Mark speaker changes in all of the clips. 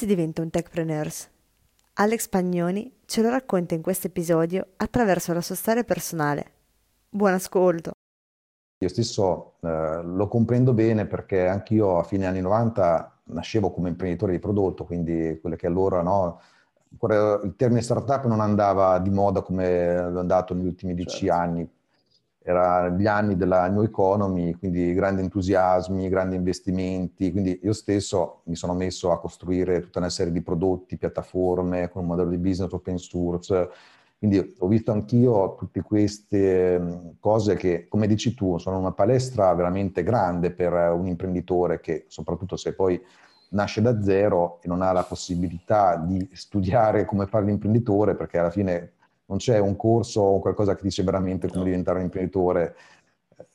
Speaker 1: Si diventa un techpreneurs? Alex Pagnoni ce lo racconta in questo episodio attraverso la sua storia personale. Buon ascolto!
Speaker 2: Io stesso eh, lo comprendo bene perché anch'io a fine anni 90 nascevo come imprenditore di prodotto, quindi quelle che allora no, il termine startup non andava di moda come è andato negli ultimi dieci certo. anni, erano gli anni della new economy, quindi grandi entusiasmi, grandi investimenti, quindi io stesso mi sono messo a costruire tutta una serie di prodotti, piattaforme con un modello di business open source, quindi ho visto anch'io tutte queste cose che, come dici tu, sono una palestra veramente grande per un imprenditore che, soprattutto se poi nasce da zero e non ha la possibilità di studiare come fare l'imprenditore, perché alla fine non c'è un corso o qualcosa che dice veramente come diventare un imprenditore.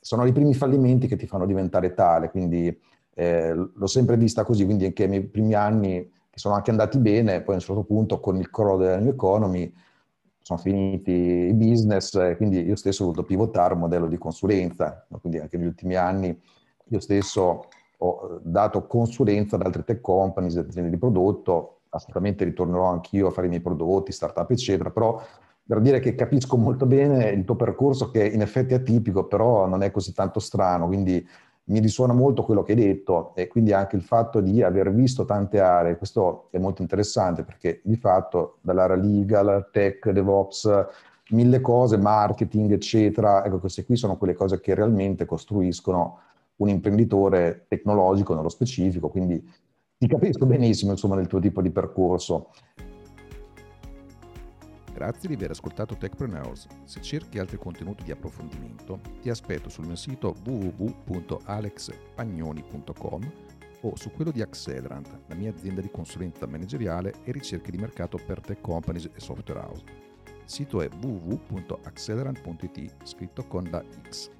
Speaker 2: Sono i primi fallimenti che ti fanno diventare tale, quindi eh, l'ho sempre vista così, quindi anche i miei primi anni che sono anche andati bene, poi a un certo punto con il crollo della new economy sono finiti i business, quindi io stesso ho voluto pivotare un modello di consulenza, quindi anche negli ultimi anni io stesso ho dato consulenza ad altre tech companies, aziende di prodotto, assolutamente ritornerò anch'io a fare i miei prodotti, startup, eccetera, però per dire che capisco molto bene il tuo percorso che in effetti è atipico, però non è così tanto strano, quindi mi risuona molto quello che hai detto e quindi anche il fatto di aver visto tante aree, questo è molto interessante perché di fatto dall'area legal, tech, DevOps, mille cose, marketing, eccetera, ecco queste qui sono quelle cose che realmente costruiscono un imprenditore tecnologico nello specifico, quindi ti capisco benissimo insomma nel tuo tipo di percorso.
Speaker 3: Grazie di aver ascoltato Techpreneurs. Se cerchi altri contenuti di approfondimento, ti aspetto sul mio sito www.alexpagnoni.com o su quello di Accelerant, la mia azienda di consulenza manageriale e ricerche di mercato per tech companies e software house. Il sito è www.accelerant.it scritto con la X.